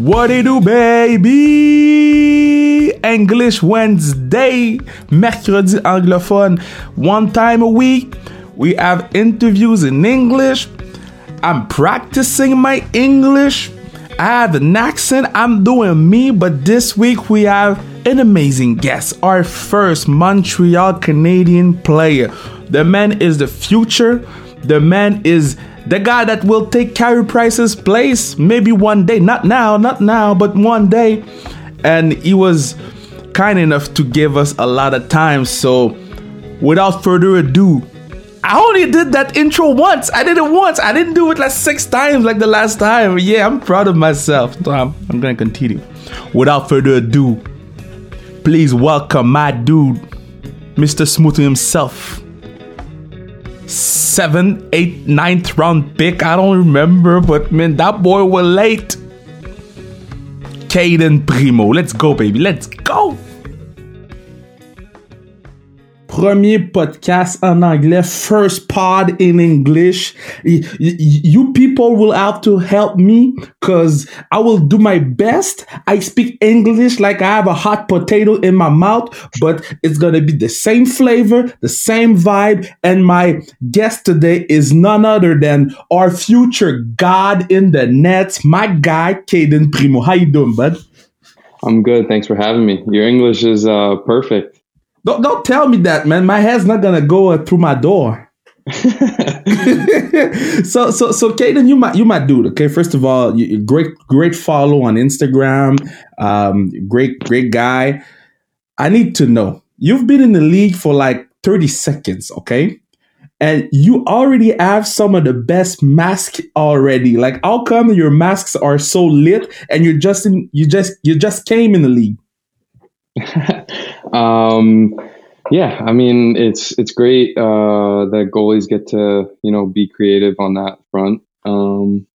What it do, baby? English Wednesday, mercredi anglophone. One time a week, we have interviews in English. I'm practicing my English. I have an accent. I'm doing me, but this week we have an amazing guest. Our first Montreal Canadien player. The man is the future. The man is the guy that will take Carey Price's place maybe one day. Not now, not now, but one day. And he was kind enough to give us a lot of time. So without further ado, I only did that intro once. I did it once. I didn't do it like six times like the last time. Yeah, I'm proud of myself. So I'm, I'm gonna continue. Without further ado, please welcome my dude, Mr. Smoothie himself. Seven, eight, ninth round pick. I don't remember, but man, that boy was late. Cayden Primeau. Let's go, baby. Let's go. Premier podcast en anglais, first pod in English. You people will have to help me because I will do my best. I speak English like I have a hot potato in my mouth, but it's going to be the same flavor, the same vibe. And my guest today is none other than our future God in the Nets, my guy, Cayden Primeau. How you doing, bud? I'm good. Thanks for having me. Your English is uh, perfect. Don't don't tell me that, man. My head's not gonna go through my door. so so so Cayden, you might you might do it. Okay, first of all, you, great great follow on Instagram. Um, great great guy. I need to know. You've been in the league for like thirty seconds, okay? And you already have some of the best masks already. Like, how come your masks are so lit and you're just in, you just you just came in the league? um, yeah, I mean it's it's great uh, that goalies get to you know be creative on that front. Um,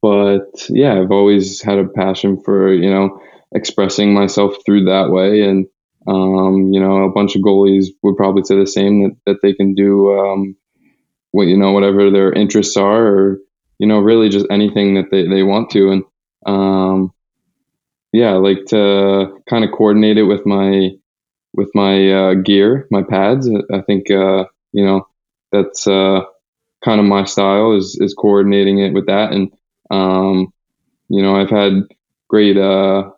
but yeah, I've always had a passion for you know expressing myself through that way, and um, you know a bunch of goalies would probably say the same that, that they can do um, what you know whatever their interests are, or you know really just anything that they, they want to, and um, yeah, I like to kind of coordinate it with my with my uh, gear, my pads. I think uh, you know that's uh, kind of my style is is coordinating it with that, and um, you know I've had great uh,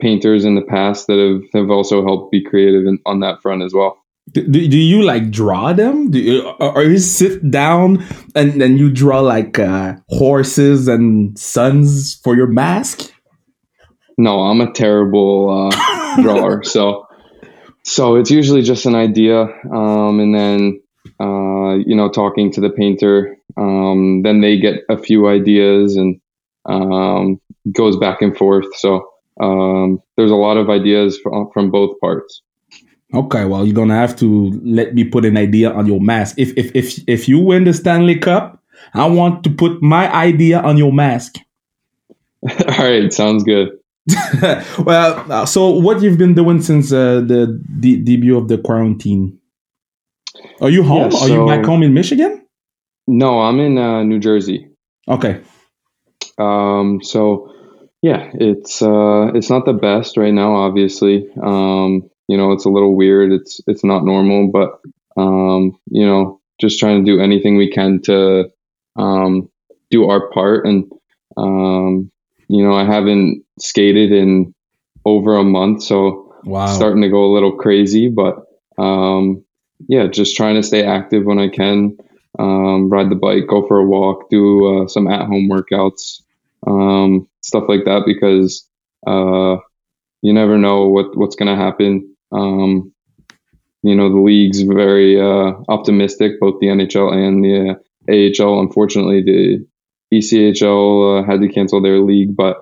painters in the past that have have also helped be creative in, on that front as well. Do, do you like draw them? Do you, or you sit down and then you draw like uh, horses and suns for your mask? No, I'm a terrible uh, drawer. so, so it's usually just an idea, um, and then uh, you know, talking to the painter. Um, then they get a few ideas and um, goes back and forth. So um, there's a lot of ideas from, from both parts. Okay, well, you're gonna have to let me put an idea on your mask. If if if if you win the Stanley Cup, I want to put my idea on your mask. All right, sounds good. well, uh, so what you've been doing since uh, the, the debut of the quarantine? Are you home? Yeah, so, Are you back home in Michigan? No, I'm in uh, New Jersey. Okay. Um. So, yeah, it's uh, it's not the best right now. Obviously, um, you know, it's a little weird. It's it's not normal, but um, you know, just trying to do anything we can to um, do our part and um, you know, I haven't skated in over a month, so wow. starting to go a little crazy. But um, yeah, just trying to stay active when I can. Um, ride the bike, go for a walk, do uh, some at-home workouts, um, stuff like that, because uh, you never know what what's going to happen. Um, you know, the league's very uh, optimistic, both the NHL and the AHL. Unfortunately, the ECHL uh, had to cancel their league, but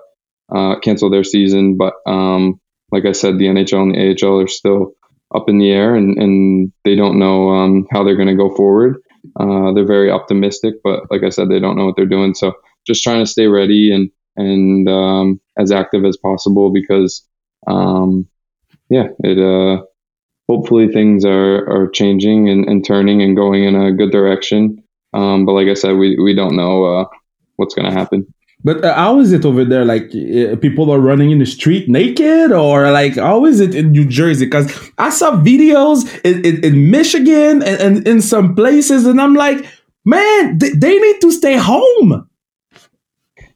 uh, cancel their season. But um, like I said, the NHL and the AHL are still up in the air, and, and they don't know um, how they're going to go forward. Uh, they're very optimistic, but like I said, they don't know what they're doing. So just trying to stay ready and and um, as active as possible because um, yeah, it uh, hopefully things are are changing and, and turning and going in a good direction. Um, but like I said, we we don't know uh, what's going to happen. But uh, how is it over there? Like uh, people are running in the street naked, or like how is it in New Jersey? Because I saw videos in, in, in Michigan and, and, in some places, and I'm like, man, they, they need to stay home.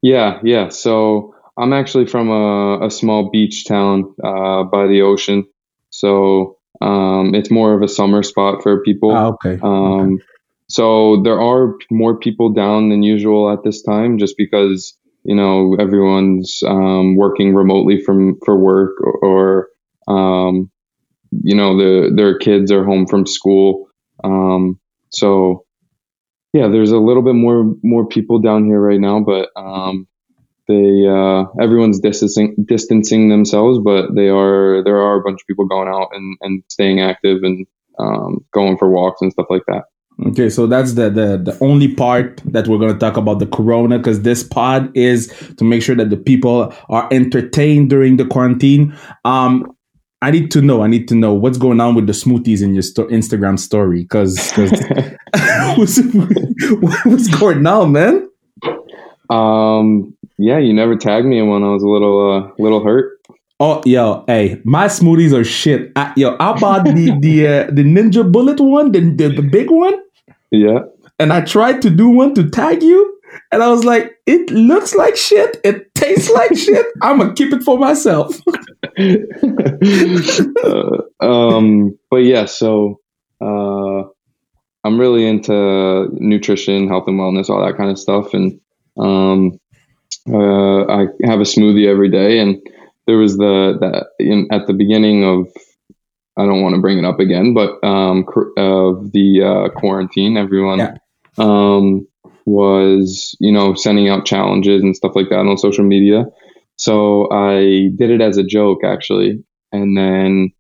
Yeah, yeah. So I'm actually from a, a small beach town uh, by the ocean, so um, it's more of a summer spot for people. Ah, okay. Um, okay. So there are more people down than usual at this time, just because you know everyone's um, working remotely from for work, or, or um, you know the their kids are home from school. Um, so yeah, there's a little bit more more people down here right now, but um, they uh, everyone's distancing distancing themselves, but they are there are a bunch of people going out and, and staying active and um, going for walks and stuff like that. Okay, so that's the, the the only part that we're going to talk about the corona because this pod is to make sure that the people are entertained during the quarantine. Um, I need to know. I need to know what's going on with the smoothies in your sto- Instagram story because what's, what's going on, man? Um, yeah, you never tagged me when I was a little uh, little hurt. Oh, yo, hey, my smoothies are shit. I, yo, I bought the the uh, the Ninja Bullet one, the, the the big one. Yeah. And I tried to do one to tag you, and I was like, it looks like shit. It tastes like shit. I'm gonna keep it for myself. uh, um, but yeah, so uh, I'm really into nutrition, health and wellness, all that kind of stuff, and um, uh, I have a smoothie every day, and there was the that in, at the beginning of I don't want to bring it up again, but um, of the uh, quarantine, everyone yeah. um, was you know sending out challenges and stuff like that on social media. So I did it as a joke actually, and then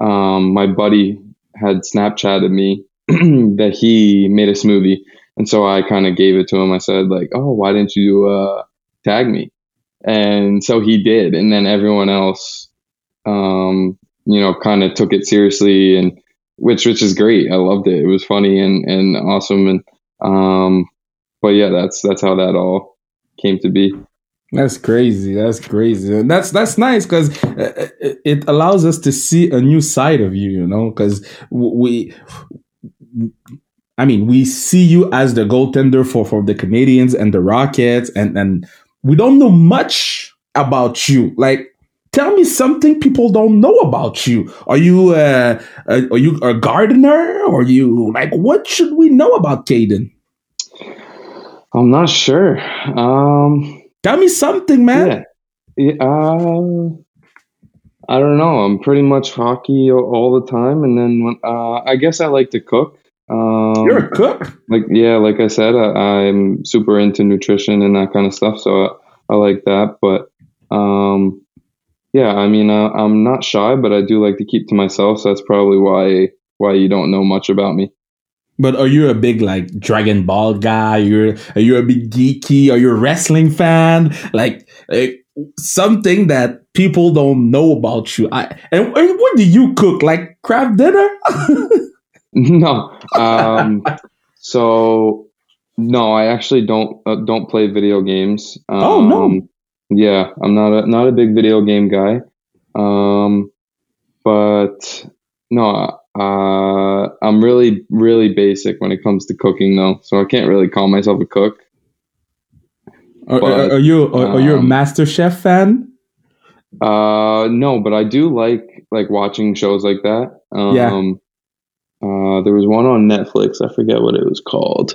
um, my buddy had Snapchatted me that he made a smoothie, and so I kind of gave it to him. I said like, "Oh, why didn't you uh, tag me?" And so he did. And then everyone else, um, you know, kind of took it seriously and which, which is great. I loved it. It was funny and, and awesome. And, um, but yeah, that's, that's how that all came to be. That's crazy. That's crazy. That's that's nice because it allows us to see a new side of you. You know, because we, I mean, we see you as the goaltender for for the Canadiens and the Rockets, and and we don't know much about you. Like, tell me something people don't know about you. Are you uh, uh are you a gardener? Or you like what should we know about Cayden? I'm not sure. Um, tell me something, man. Yeah. Uh, I don't know. I'm pretty much hockey all the time, and then when, uh, I guess I like to cook. Um, You're a cook. Like yeah, like I said, I, am super into nutrition and that kind of stuff, so I, I like that. But um, yeah, I mean, uh, I'm not shy, but I do like to keep to myself. So that's probably why why you don't know much about me. But are you a big like Dragon Ball guy? You're are you a big geeky? Are you a wrestling fan? Like, like something that people don't know about you. I and, and what do you cook? Like crab dinner? No. Um, so no, I actually don't uh, don't play video games. Um, oh no. Yeah, I'm not a not a big video game guy. Um, but no, uh, I'm really really basic when it comes to cooking though, so I can't really call myself a cook. Are, but, are you are, are, you a um, Master Chef fan? Uh, no, but I do like like watching shows like that. Um, yeah. Uh, there was one on Netflix. I forget what it was called.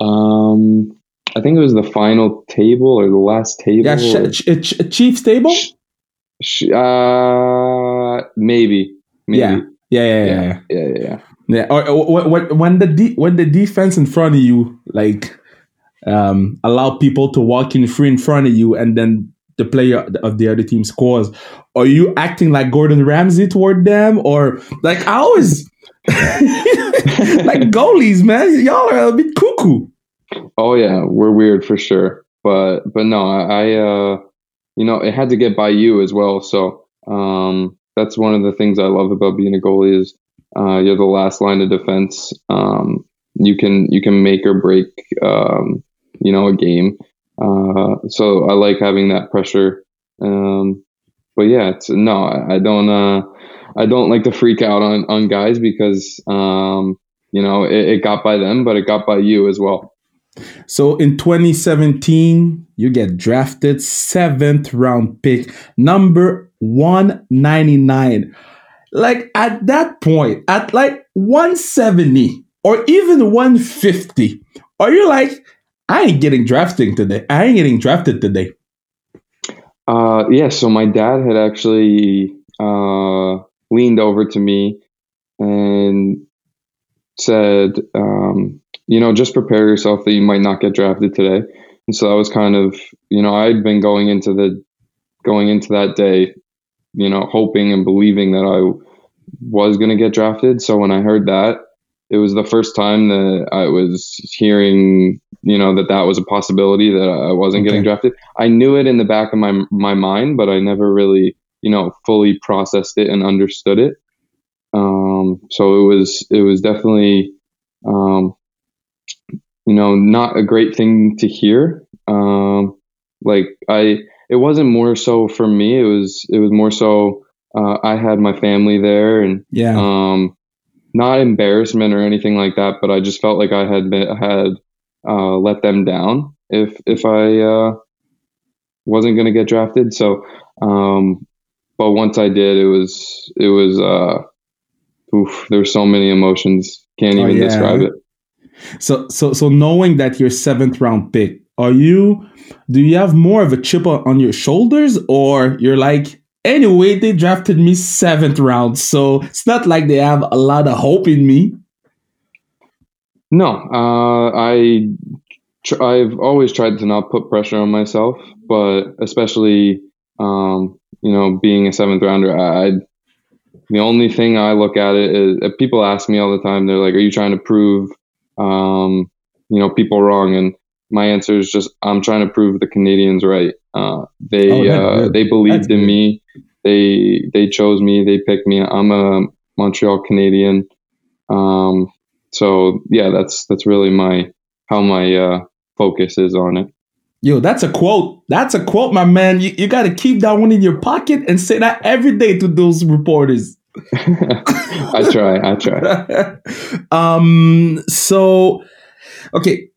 Um, I think it was the final table or the last table. Yeah, sh- ch- Chief's table. Sh- uh, maybe. maybe. Yeah. Yeah, yeah, yeah, yeah, yeah, yeah. yeah. Or, or, or, when the de- when the defense in front of you like um, allow people to walk in free in front of you, and then the player of the other team scores, are you acting like Gordon Ramsay toward them, or like I always like goalies, man. Y'all are a bit cuckoo. Oh yeah, we're weird for sure. But but no, I uh you know, it had to get by you as well. So um that's one of the things I love about being a goalie is uh, you're the last line of defense. Um, you can you can make or break um, you know a game, uh, so I like having that pressure. Um, but yeah, it's no, I, I don't. Uh, I don't like to freak out on on guys because um, you know it, it got by them, but it got by you as well. So in 2017, you get drafted seventh round pick, number 199. Like at that point, at like 170 or even 150, are you like, I ain't getting drafted today. I ain't getting drafted today. Uh, yeah. So my dad had actually uh, leaned over to me and said, um, you know, just prepare yourself that you might not get drafted today. And so that was kind of, you know, I'd been going into the going into that day, you know, hoping and believing that I was going to get drafted. So when I heard that, it was the first time that I was hearing, you know, that that was a possibility that I wasn't okay. getting drafted. I knew it in the back of my my mind, but I never really, you know, fully processed it and understood it. Um, so it was it was definitely, um, you know, not a great thing to hear. Um, like I, it wasn't more so for me. It was it was more so uh, I had my family there, and yeah, um, not embarrassment or anything like that, but I just felt like I had been, had uh, let them down if if I uh, wasn't going to get drafted. So, um, but once I did, it was it was uh, oof, there's so many emotions. Can't oh, even oh, yeah. describe it. So so so knowing that you're seventh round pick, are you do you have more of a chip on your shoulders or you're like anyway they drafted me seventh round so it's not like they have a lot of hope in me no uh, i tr- i've always tried to not put pressure on myself but especially um, you know being a seventh rounder i the only thing I look at it is if people ask me all the time, they're like, "Are you trying to prove, um, you know, people wrong?" And my answer is just, I'm trying to prove the Canadiens right. Uh, they oh, uh, they believed in me. They they chose me. They picked me. I'm a Montreal Canadien. Um, so yeah, that's that's really my how my uh, focus is on it. Yo, that's a quote. That's a quote, my man. You, you got to keep that one in your pocket and say that every day to those reporters. I try. I try. um. So, okay,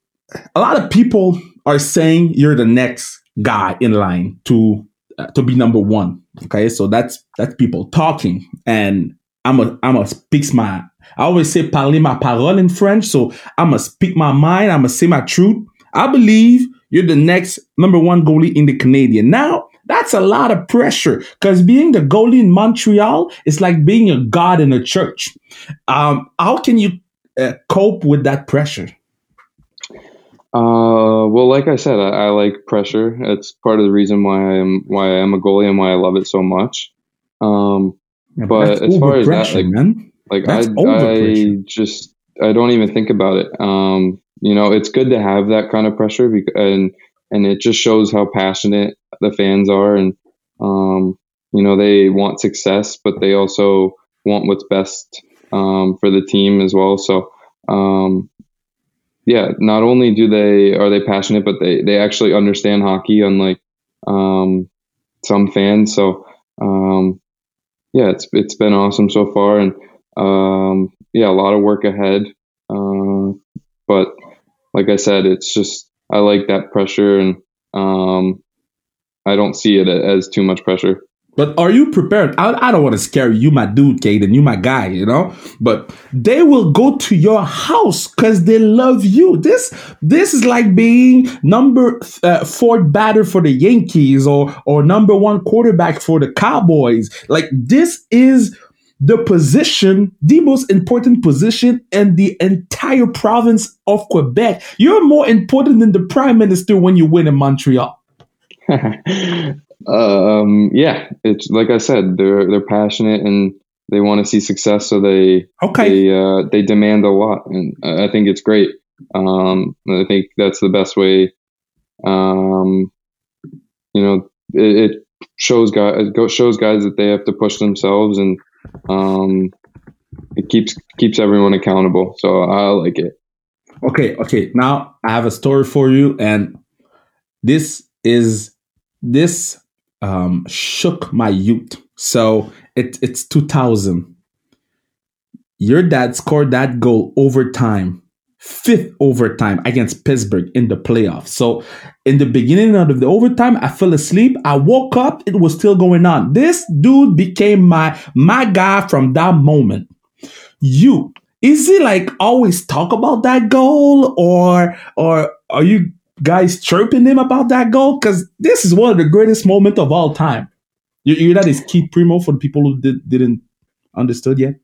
a lot of people are saying you're the next guy in line to uh, to be number one. Okay, so that's that's people talking, and I'm a I'm a speak my. I always say parler ma parole in French, so I'm gonna speak my mind. I'm gonna say my truth. I believe you're the next number one goalie in the Canadien. Now, that's a lot of pressure because being the goalie in Montreal is like being a god in a church. Um, how can you uh, cope with that pressure? Uh, well, like I said, I, I, like pressure. It's part of the reason why I'm why I am a goalie and why I love it so much. Um, yeah, but, as far as that, like, man. like I, I just I don't even think about it. Um, you know, it's good to have that kind of pressure, because, and and it just shows how passionate the fans are, and um, you know, they want success, but they also want what's best um, for the team as well. So um, yeah, not only do they are they passionate, but they they actually understand hockey, unlike um, some fans. So um, yeah, it's it's been awesome so far, and um, yeah, a lot of work ahead. Uh, but like I said, it's just I like that pressure, and um, I don't see it as too much pressure. But are you prepared? I, I don't want to scare you, my dude, Cayden, you my guy, you know. But they will go to your house because they love you. This this is like being number uh, four batter for the Yankees or or number one quarterback for the Cowboys. Like this is the position, the most important position in the entire province of Quebec. You're more important than the prime minister when you win in Montreal. Um, yeah, it's like I said, they're they're passionate and they want to see success, so they okay they uh, they demand a lot, and I think it's great. Um, I think that's the best way. Um, you know, it, it shows guys shows guys that they have to push themselves, and um, it keeps keeps everyone accountable. So I like it. Okay, okay. Now I have a story for you, and this is this um shook my youth. So it it's 2000. Your dad scored that goal overtime, fifth overtime against Pittsburgh in the playoffs. So in the beginning of the overtime, I fell asleep. I woke up, it was still going on. This dude became my my guy from that moment. You is he like always talk about that goal or or are you guys chirping him about that goal? Because this is one of the greatest moments of all time. You, you know that is Keith Primeau for the people who did, didn't understood yet.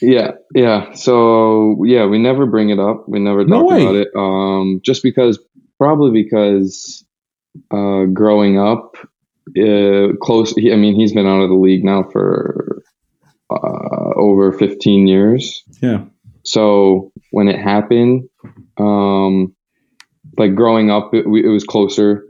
Yeah, yeah. So yeah, we never bring it up. We never No talk way. about it. Um, just because, probably because, uh, growing up, uh, close. He, I mean, he's been out of the league now for uh, over fifteen years. Yeah. So when it happened, um, like growing up, it, it was closer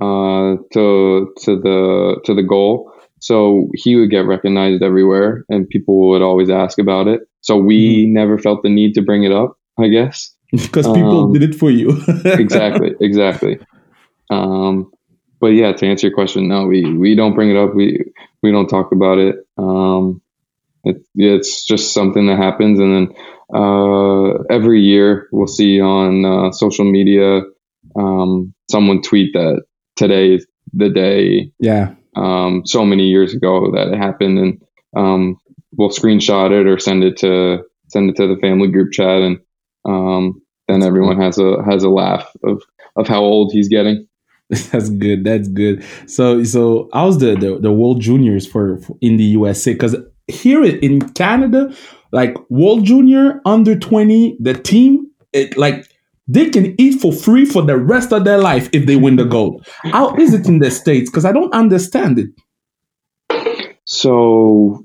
uh, to to the to the goal. So he would get recognized everywhere, and people would always ask about it. So we never felt the need to bring it up. I guess Because people Um, did it for you. exactly, exactly. Um, but yeah, to answer your question, no, we we don't bring it up. We we don't talk about it. Um, it, it's just something that happens, and then uh, every year we'll see on uh, social media um, someone tweet that today is the day yeah. Um, so many years ago that it happened, and um, we'll screenshot it or send it to send it to the family group chat, and um, then everyone has a has a laugh of of how old he's getting. That's good. That's good. So, so how's the the, the World Juniors for, for in the USA? Because here in- in Canada, like World Junior under twenty, the team, it like they can eat for free for the rest of their life if they win the gold. How is it in the states? Because I don't understand it. So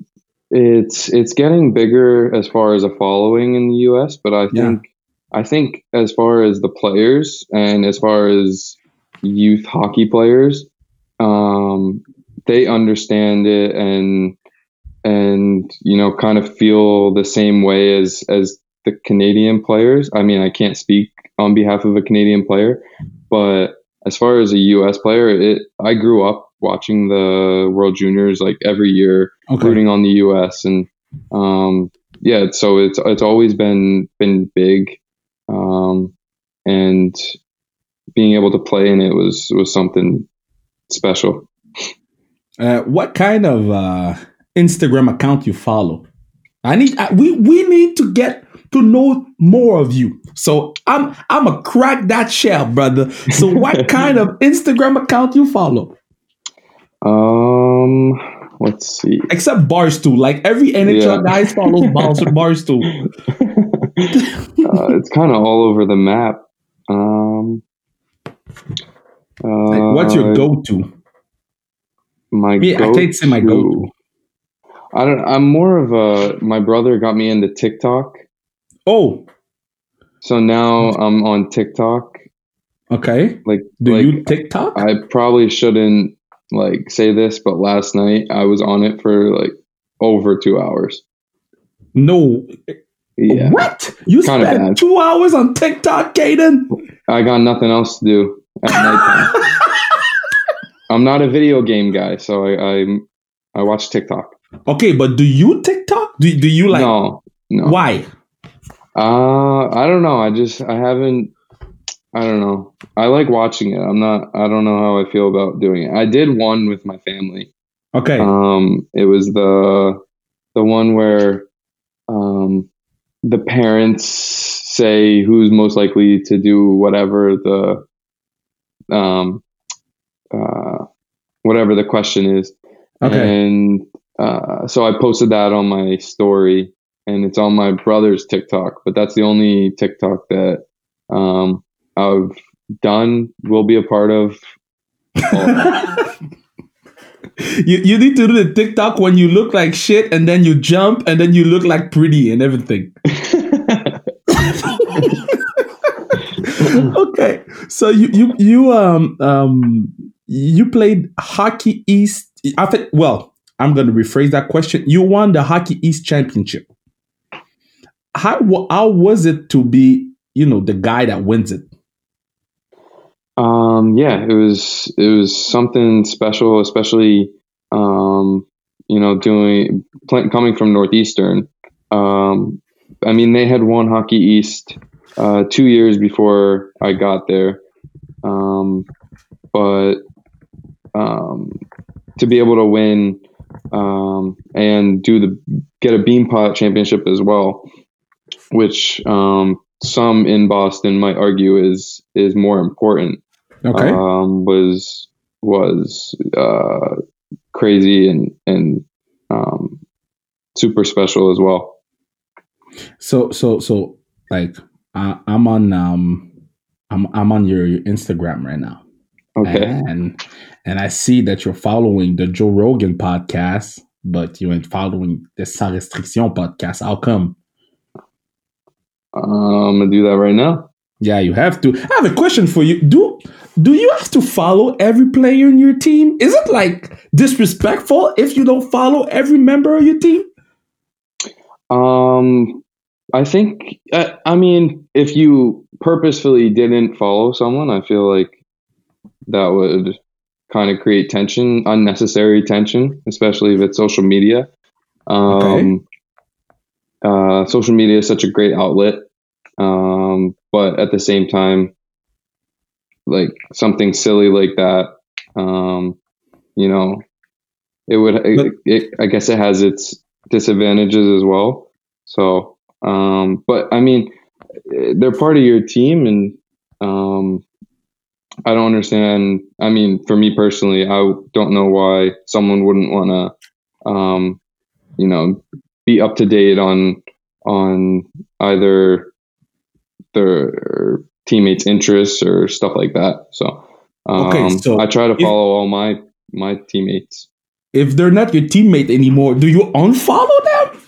it's it's getting bigger as far as a following in the U.S., but I Yeah. think I think as far as the players and as far as youth hockey players, um, they understand it and and you know kind of feel the same way as as the Canadian players. I mean, I can't speak on behalf of a Canadian player, but as far as a U.S. player, it I grew up watching the World Juniors like every year, Okay. rooting on the U.S. and um, yeah, so it's it's always been been big, um, and being able to play in it was was something special. Uh, what kind of uh, Instagram account you follow? I need I, we we need to get to know more of you. So I'm I'm a crack that shell, brother. So what kind of Instagram account you follow? Um, let's see. Except Barstool, like every NHL Yeah. guys follows Bars- Barstool. uh, it's kind of all over the map. Um, Like, what's your uh, go-to? My Me, I can't say my go-to. I don't. I'm more of a. My brother got me into TikTok, Oh, so now I'm on TikTok. okay. Like, Do like you TikTok? I probably shouldn't like say this, but last night I was on it for like over two hours. no. Yeah, What? You Kinda spent bad. two hours on TikTok, Cayden? I got nothing else to do at nighttime. I'm not a video game guy, so I I, I watch TikTok. Okay, but do you TikTok? Do, do you like no, no. why? Uh, I don't know. I just I haven't. I don't know. I like watching it. I'm not. I don't know how I feel about doing it. I did one with my family. Okay. Um, it was the the one where um the parents say who's most likely to do whatever the um uh whatever the question is. okay. And uh, so I posted that on my story, and it's on my brother's TikTok. But that's the only TikTok that um, I've done. Will be a part of. you you need to do the TikTok when you look like shit and then you jump and then you look like pretty and everything. okay. So you you you um um you played Hockey East I think well, I'm going to rephrase that question. You won the Hockey East championship. How how was it to be, you know, the guy that wins it? Um, yeah, it was it was something special, especially um, you know doing coming from Northeastern. Um, I mean, they had won Hockey East uh, two years before I got there, um, but um, to be able to win um, and do the get a Beanpot championship as well, which um, some in Boston might argue is is more important. Okay, um, was was uh, crazy and and um, super special as well. So so so like I, I'm on um I'm I'm on your, your Instagram right now. Okay. And and I see that you're following the Joe Rogan podcast, but you ain't following the Sans Restriction podcast. How come? Um, I'm gonna do that right now. Yeah, you have to. I have a question for you. Do do you have to follow every player in your team? Is it like disrespectful if you don't follow every member of your team? Um, I think. I, I mean, if you purposefully didn't follow someone, I feel like that would kind of create tension, unnecessary tension, especially if it's social media. Um, okay. Uh, social media is such a great outlet, um, but at the same time, like something silly like that, um, you know, it would. It, it, I guess it has its disadvantages as well. So, um, but I mean, they're part of your team, and um, I don't understand. I mean, for me personally, I don't know why someone wouldn't want to, um, you know, be up to date on on either their teammates' interests or stuff like that. So, um, okay, so I try to follow if, all my my teammates. If they're not your teammate anymore, do you unfollow them?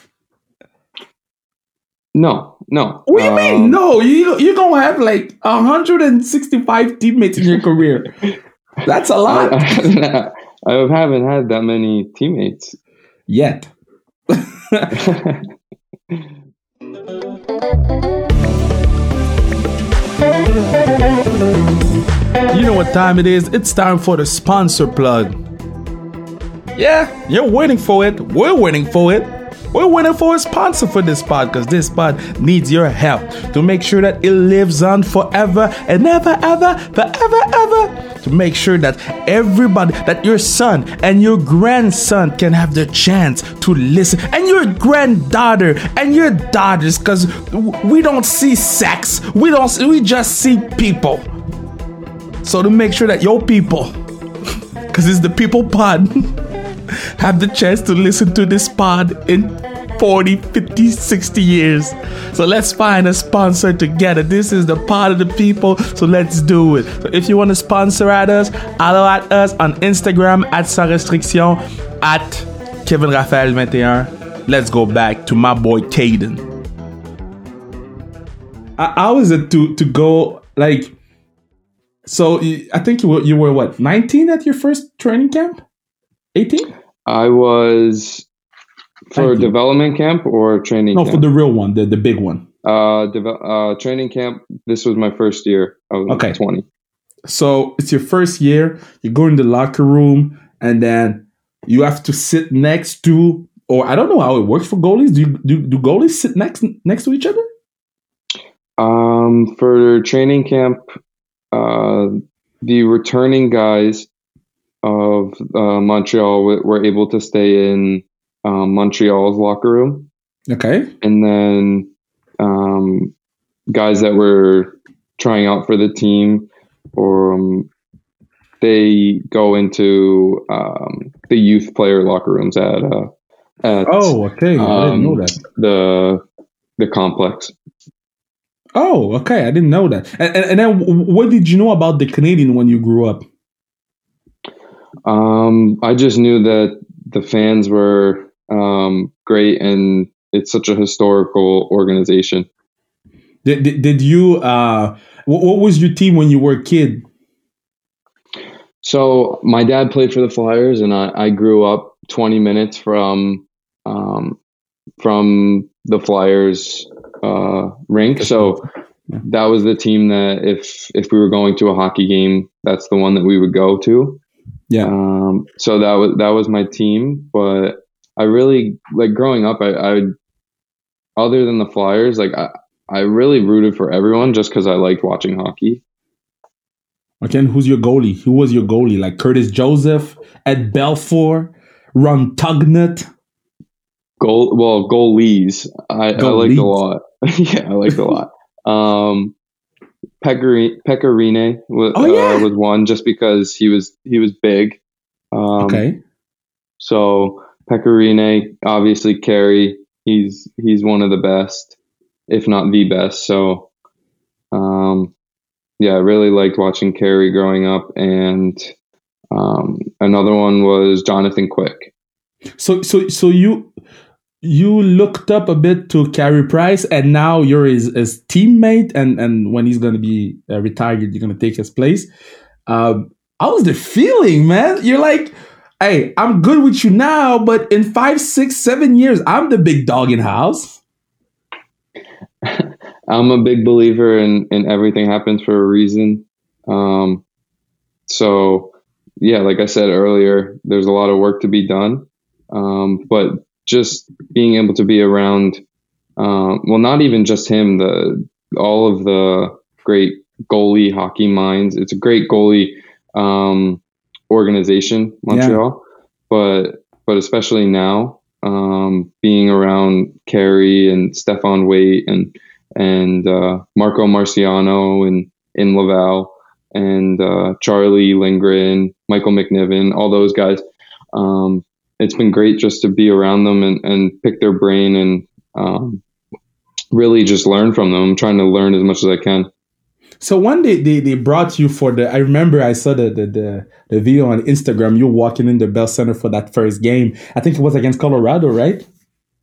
No, no. What do you um, mean? No, you you're gonna have like 165 teammates in your career. That's a lot. I, I haven't had that many teammates yet. you know what time it is? It's time for the sponsor plug. Yeah, you're waiting for it. We're waiting for it. We're waiting for a sponsor for this pod because this pod needs your help to make sure that it lives on forever and ever, ever, forever, ever. To make sure that everybody, that your son and your grandson can have the chance to listen, and your granddaughter and your daughters, because we don't see sex, we don't, we just see people. So to make sure that your people, because it's the people pod. have the chance to listen to this pod in 40, 50, 60 years. So let's find a sponsor together. This is the part of the people, so let's do it. So if you want to sponsor at us, follow at us on Instagram at Sans Restriction at Kevin Raphael 21. Let's go back to my boy Cayden. How is it to to go like? So I think you were you were what 19 at your first training camp? 18? I was for development camp or training no, camp? for the real one, the, the big one. Uh, deve- uh, training camp. This was my first year. I was okay. 20. So it's your first year. You go in the locker room and then you have to sit next to, or I don't know how it works for goalies. Do you, do, do goalies sit next next to each other? Um, for training camp, uh, the returning guys of uh, Montreal were able to stay in um, Montreal's locker room. Okay. And then um, guys that were trying out for the team, or um, they go into um, the youth player locker rooms at. Uh, at oh, okay. I didn't know um, that. The the complex. Oh, okay. I didn't know that. And, and, and then, what did you know about the Canadien when you grew up? Um, I just knew that the fans were um, great and it's such a historical organization. Did, did, did you, uh, what, what was your team when you were a kid? So my dad played for the Flyers and I, I grew up 20 minutes from, um, from the Flyers, uh, rink. So that was the team that if if we were going to a hockey game, that's the one that we would go to. Yeah. Um, so that was that was my team, but I really like growing up. I, I other than the Flyers, like I, I really rooted for everyone just because I liked watching hockey. Okay, and who's your goalie? Who was your goalie? Like Curtis Joseph, Ed Belfour, Ron Tugnutt? Goal well, goalies. I, I liked a lot. yeah, I liked a lot. Um Pekka Rinne, was, oh, yeah. uh, was one just because he was he was big. Um, okay. So Pekka Rinne, obviously Carey, he's he's one of the best, if not the best. So, um, yeah, I really liked watching Carey growing up, and um, another one was Jonathan Quick. So, so, so you you looked up a bit to Carey Price, and now you're his, his teammate, and and when he's going to be uh, retired, you're going to take his place. Um, how was the feeling, man? You're like, hey, I'm good with you now, but in five, six, seven years, I'm the big dog in house. I'm a big believer in, in everything happens for a reason. Um, so yeah, like I said earlier, there's a lot of work to be done. Um, but just being able to be around, um, well, not even just him, the all of the great goalie hockey minds. It's a great goalie um, organization, Montreal, yeah. but but especially now, um, being around Carey and Stéphane Waite and and uh, Marco Marciano and in Laval and uh, Charlie Lindgren, Michael McNiven, all those guys. Um, it's been great just to be around them and, and pick their brain and um, really just learn from them. I'm trying to learn as much as I can. So one day they, they brought you for the I remember I saw the, the, the, the video on Instagram, you walking in the Bell Center for that first game. I think it was against Colorado, right?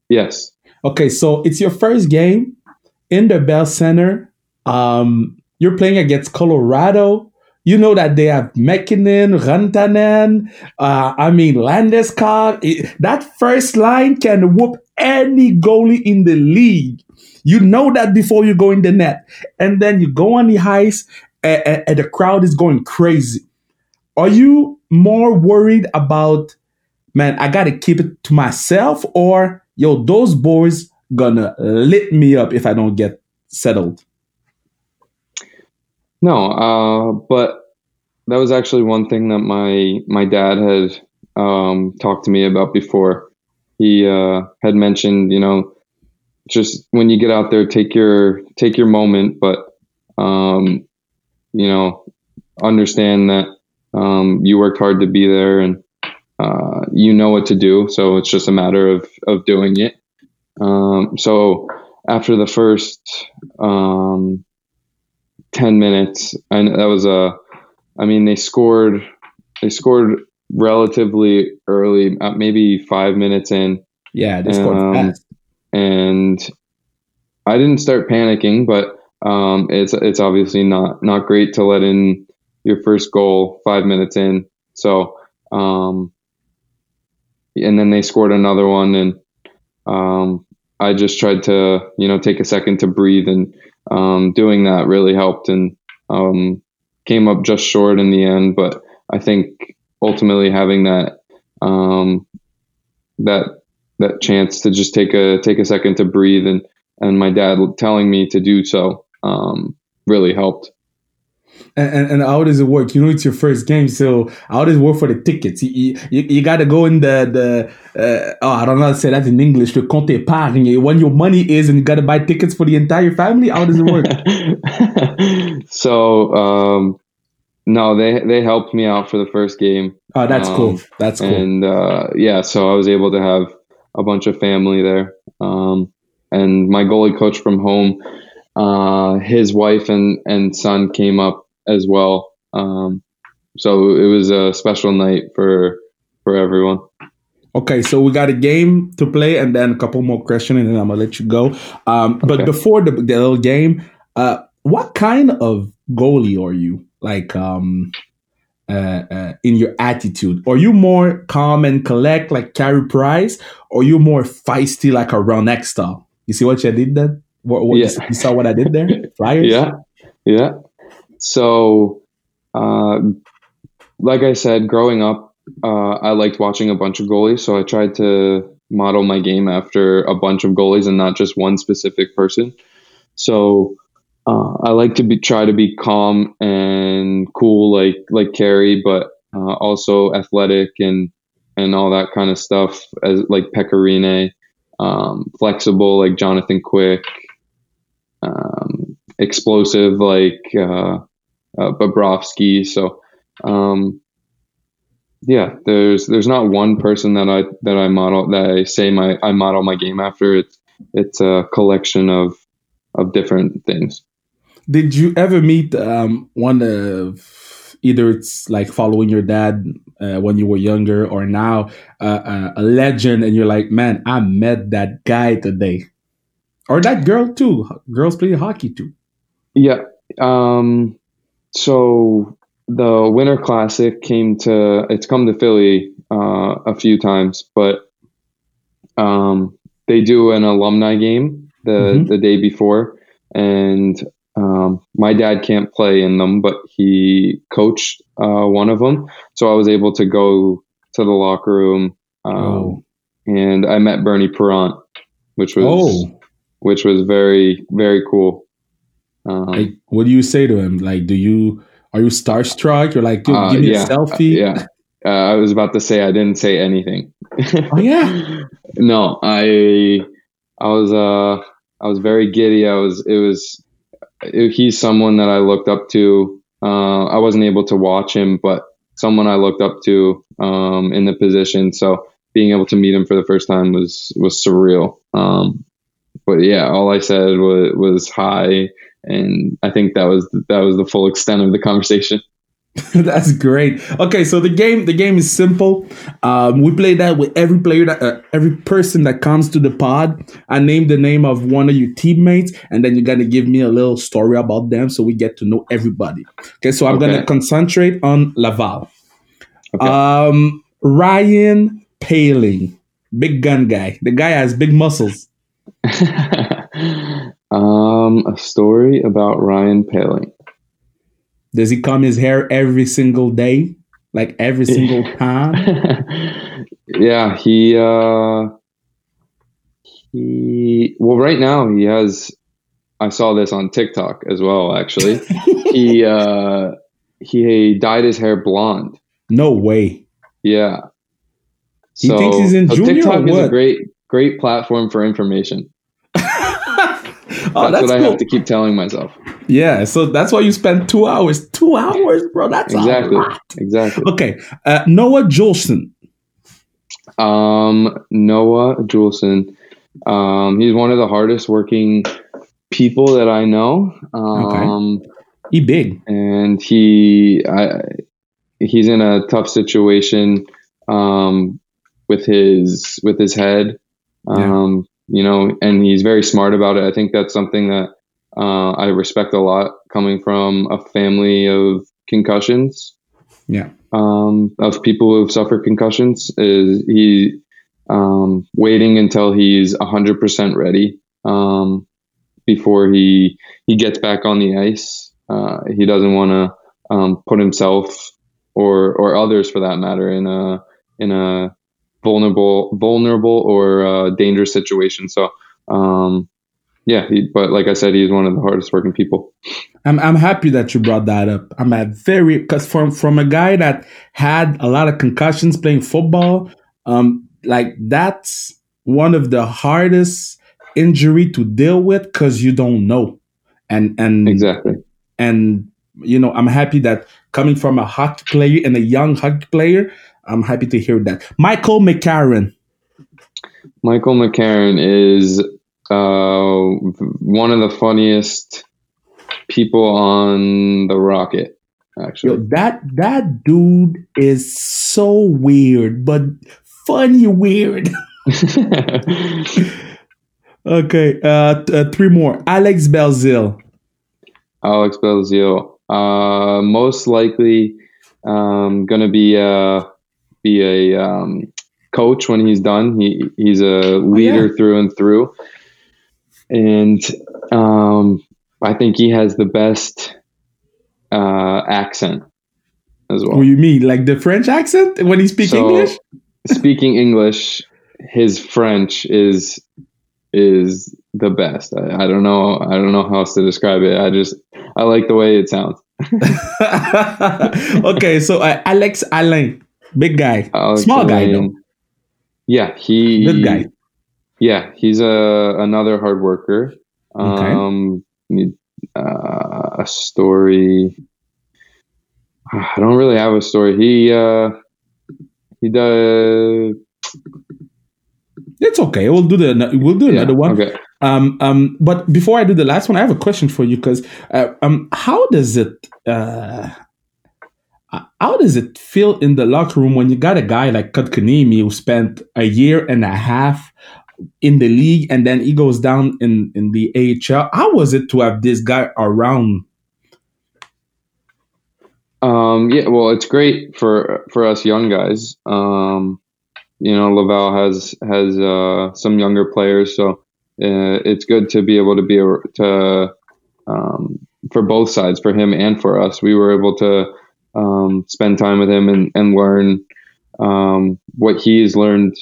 Yes. Okay, so it's your first game in the Bell Center. Um, you're playing against Colorado. You know that they have MacKinnon, Rantanen, uh, I mean Landeskog. That first line can whoop any goalie in the league. You know that before you go in the net. And then you go on the ice and, and, and the crowd is going crazy. Are you more worried about, man, I got to keep it to myself or, yo, those boys gonna lit me up if I don't get settled? No, uh, but that was actually one thing that my my dad had um, talked to me about before. He uh, had mentioned, you know, just when you get out there, take your take your moment, but um, you know, understand that um, you worked hard to be there and uh, you know what to do. So it's just a matter of of doing it. Um, so after the first um, 10 minutes. And that was a, I mean, they scored, they scored relatively early, uh, maybe five minutes in. Yeah, they scored um, fast. And I didn't start panicking, but um, it's it's obviously not not great to let in your first goal five minutes in. So, um, and then they scored another one, and um, I just tried to you know take a second to breathe and um, doing that really helped and um, came up just short in the end. But I think ultimately having that um, that that chance to just take a take a second to breathe and and my dad telling me to do so um, really helped. And, and, and, how does it work? You know, it's your first game, so how does it work for the tickets? You, you, you got to go in the the uh, oh I don't know how to say that in English. The compte épargne. When your money is, and you got to buy tickets for the entire family. How does it work? so um, no, they they helped me out for the first game. Oh, that's um, cool. That's cool. And uh, yeah, so I was able to have a bunch of family there. Um, and my goalie coach from home, uh, his wife and and son came up as well. Um, so it was a special night for for everyone. Okay, so we got a game to play, and then a couple more questions, and then I'm gonna let you go. Um, okay. But before the, the little game, uh, what kind of goalie are you? Like, um, uh, uh, in your attitude? Are you more calm and collect, like Carey Price, or you more feisty, like a Ron Hextall? You see what you did then? What, what Yeah. you saw what I did there? Flyers. Yeah, yeah. So, uh, like I said, growing up, uh, I liked watching a bunch of goalies, so I tried to model my game after a bunch of goalies and not just one specific person. So, uh, I like to be try to be calm and cool, like like Carey, but uh, also athletic and and all that kind of stuff, as like Pekka Rinne, um, flexible like Jonathan Quick, um, explosive like uh, uh, Bobrovsky. So, um, yeah, there's there's not one person that I that I model that I say my I model my game after. It's it's a collection of of different things. Did you ever meet um, one of either it's like following your dad uh, when you were younger or now uh, uh, a legend and you're like, man, I met that guy today, or that girl too. Girls play hockey too. Yeah. Um, so the Winter Classic came to it's come to Philly uh, a few times, but um, they do an alumni game the Mhm. the day before, and um, my dad can't play in them, but he coached uh, one of them, so I was able to go to the locker room, um, Oh. and I met Bernie Parent, which was Oh, which was very very cool. Um, like, what do you say to him? Like, do you are you starstruck? You're like, dude, Uh, give me yeah, a selfie. yeah. Uh, I was about to say I didn't say anything. Oh yeah. no, I I was uh I was very giddy. I was it was it, he's someone that I looked up to. Uh, I wasn't able to watch him, but someone I looked up to um, in the position. So being able to meet him for the first time was was surreal. Um, but yeah, all I said was was hi, and I think that was that was the full extent of the conversation. That's great. Okay, so the game the game is simple. Um, we play that with every player that uh, every person that comes to the pod. I name the name of one of your teammates, and then you're gonna give me a little story about them, so we get to know everybody. Okay, so I'm Okay. gonna concentrate on Laval. Okay. Um, Ryan Poehling, big gun guy. The guy has big muscles. um, a story about Ryan Poehling. Does he comb his hair every single day, like every single time? yeah, he uh he well right now he has I saw this on TikTok as well actually. he uh he dyed his hair blonde. No way. Yeah. He thinks he's in so junior TikTok is a great great platform for information. Oh, that's, that's, what I have to keep telling myself. Yeah, so that's why you spend two hours. Two hours, bro. That's Exactly. a lot. Exactly. Okay, uh, Noah Juulsen. Um, Noah Juulsen. Um, he's one of the hardest working people that I know. Um, He big. and he, I, he's in a tough situation, um, with his, with his head. Um, you know, and he's very smart about it. I think that's something that, uh, I respect a lot coming from a family of concussions Yeah. um, of people who have suffered concussions is he um, waiting until he's 100% ready um, before he he gets back on the ice. Uh, he doesn't want to um, put himself or or others for that matter in a in a vulnerable vulnerable or uh, dangerous situation. So um, yeah, he, but like I said, he's one of the hardest working people. I'm I'm happy that you brought that up. I'm at very because from from a guy that had a lot of concussions playing football, um, like that's one of the hardest injury to deal with because you don't know, and and Exactly. and you know I'm happy that coming from a hockey player and a young hockey player, I'm happy to hear that. Michael McCarron. Michael McCarron is uh, one of the funniest people on the Rocket. Yo, Actually, that that dude is so weird, but funny weird. okay, uh, uh, three more. Alex Belzil. Alex Belzil, uh, most likely um, going to be a be a um, coach when he's done. He he's a leader through and through. and um, I think he has the best uh, accent as well. What do you mean, like the French accent when he speaks So, English? speaking English, his French is is the best. I, I don't know. I don't know how else to describe it. I just I like the way it sounds. okay, so uh, Alex Alain, big guy, Alex small guy Alain. though, Yeah, he good guy. Yeah, he's a another hard worker. Okay. Um, need, uh, a story. I don't really have a story. He uh, he does. It's okay. We'll do the we'll do Yeah, another one. okay. Um, um, but before I do the last one, I have a question for you because uh, um, how does it uh, how does it feel in the locker room when you got a guy like Kotkaniemi who spent a year and a half in the league and then he goes down in in the AHL? How was it to have this guy around? Um, yeah, well, it's great for for us young guys. Um, you know, Laval has has uh, some younger players, so uh, it's good to be able to be a, to um, for both sides, for him and for us. We were able to um, spend time with him and and learn um, what he has learned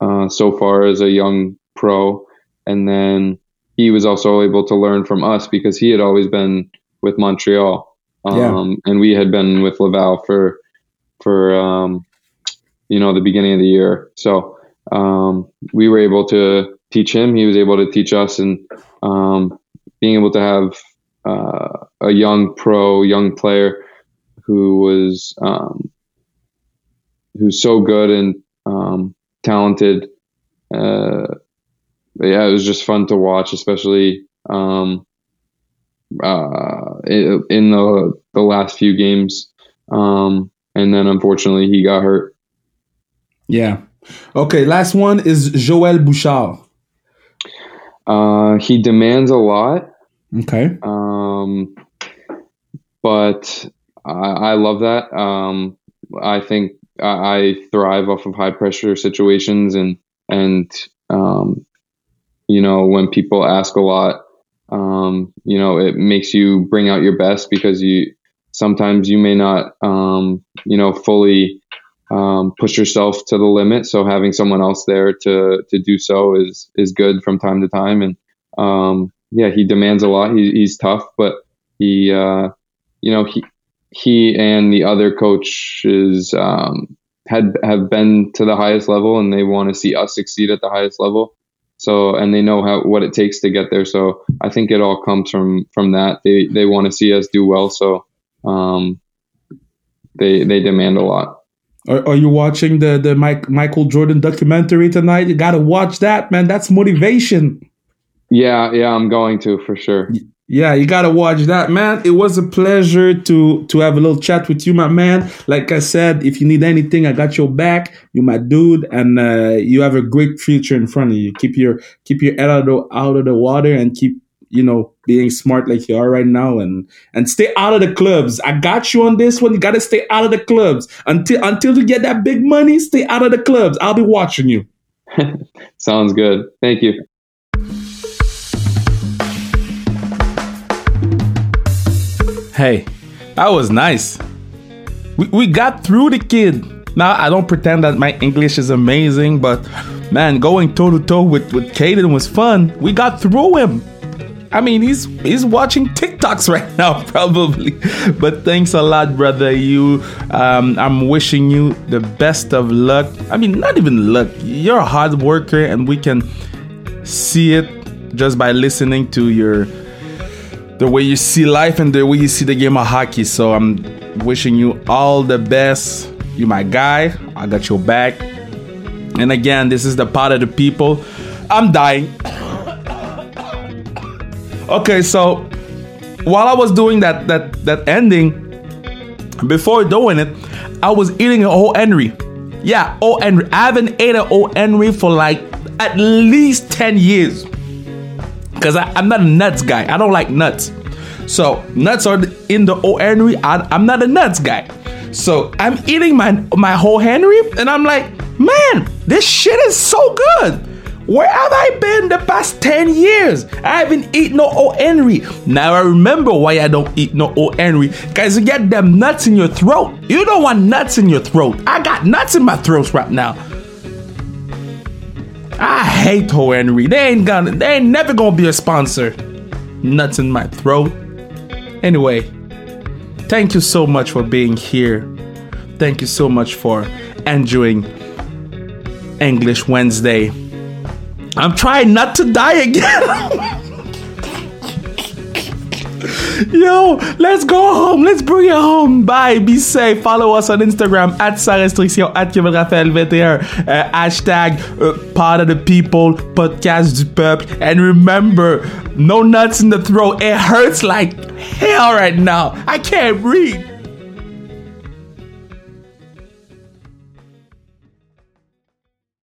uh, so far as a young pro, and then he was also able to learn from us because he had always been with Montreal um, Yeah. and we had been with Laval for for um, you know the beginning of the year. So um, we were able to teach him. He was able to teach us, and um, being able to have uh, a young pro, young player who was um, who's so good and um, talented. Uh, yeah, it was just fun to watch, especially um, uh, in, the the last few games. Um, and then unfortunately he got hurt. Yeah. Okay, last one is Joël Bouchard. Uh, he demands a lot, Okay. um, but I, I love that. Um, I think I, I thrive off of high pressure situations, and and um, you know when people ask a lot, um, you know it makes you bring out your best because you sometimes you may not um, you know fully um, push yourself to the limit. So having someone else there to to do so is is good from time to time. And um, yeah, he demands a lot. He, he's tough, but he uh, you know he he and the other coaches um, had have been to the highest level, and they want to see us succeed at the highest level. So and they know how what it takes to get there. So I think it all comes from from that. They they want to see us do well. So um, they they demand a lot. Are, are you watching the the Mike, Michael Jordan documentary tonight? You got to watch that, man. That's motivation. Yeah, yeah, I'm going to for sure. Yeah, you gotta watch that, man. It was a pleasure to to have a little chat with you, my man. Like I said, if you need anything, I got your back. You my dude, and uh, you have a great future in front of you. Keep your keep your head out of out of the water and keep you know being smart like you are right now, and and stay out of the clubs. I got you on this one. You gotta stay out of the clubs until until you get that big money. Stay out of the clubs. I'll be watching you. Sounds good. Thank you. Hey, that was nice. We, we got through the kid. Now, I don't pretend that my English is amazing, but man, going toe to toe with, with Cayden was fun. We got through him. I mean, he's he's watching TikToks right now, probably. But thanks a lot, brother. You, um, I'm wishing you the best of luck. I mean, not even luck. You're a hard worker, and we can see it just by listening to your the way you see life and the way you see the game of hockey. So I'm wishing you all the best. You my guy. I got your back. And again, this is the part of the people. I'm dying. okay, so while I was doing that that that ending, before doing it, I was eating a whole Henry. Yeah, O Henry. I haven't ate an O Henry for like at least 10 years because I'm not a nuts guy. I don't like nuts. So nuts are in the O Henry. I, I'm not a nuts guy. So I'm eating my my whole Henry, and I'm like, man, this shit is so good. Where have I been the past 10 years? I haven't eaten no O. Henry. Now I remember why I don't eat no O. Henry. Because you get them nuts in your throat. You don't want nuts in your throat. I got nuts in my throat right now. I hate O. Henry. They ain't gonna, they ain't never gonna be a sponsor. Nuts in my throat. Anyway, thank you so much for being here. Thank you so much for enjoying English Wednesday. I'm trying not to die again. Yo, let's go home. Let's bring it home. Bye. Be safe. Follow us on Instagram at sans restriction at Kevin Raphaël 21. Uh, hashtag uh, part of the people, podcast du peuple. And remember, no nuts in the throat. It hurts like hell right now. I can't breathe.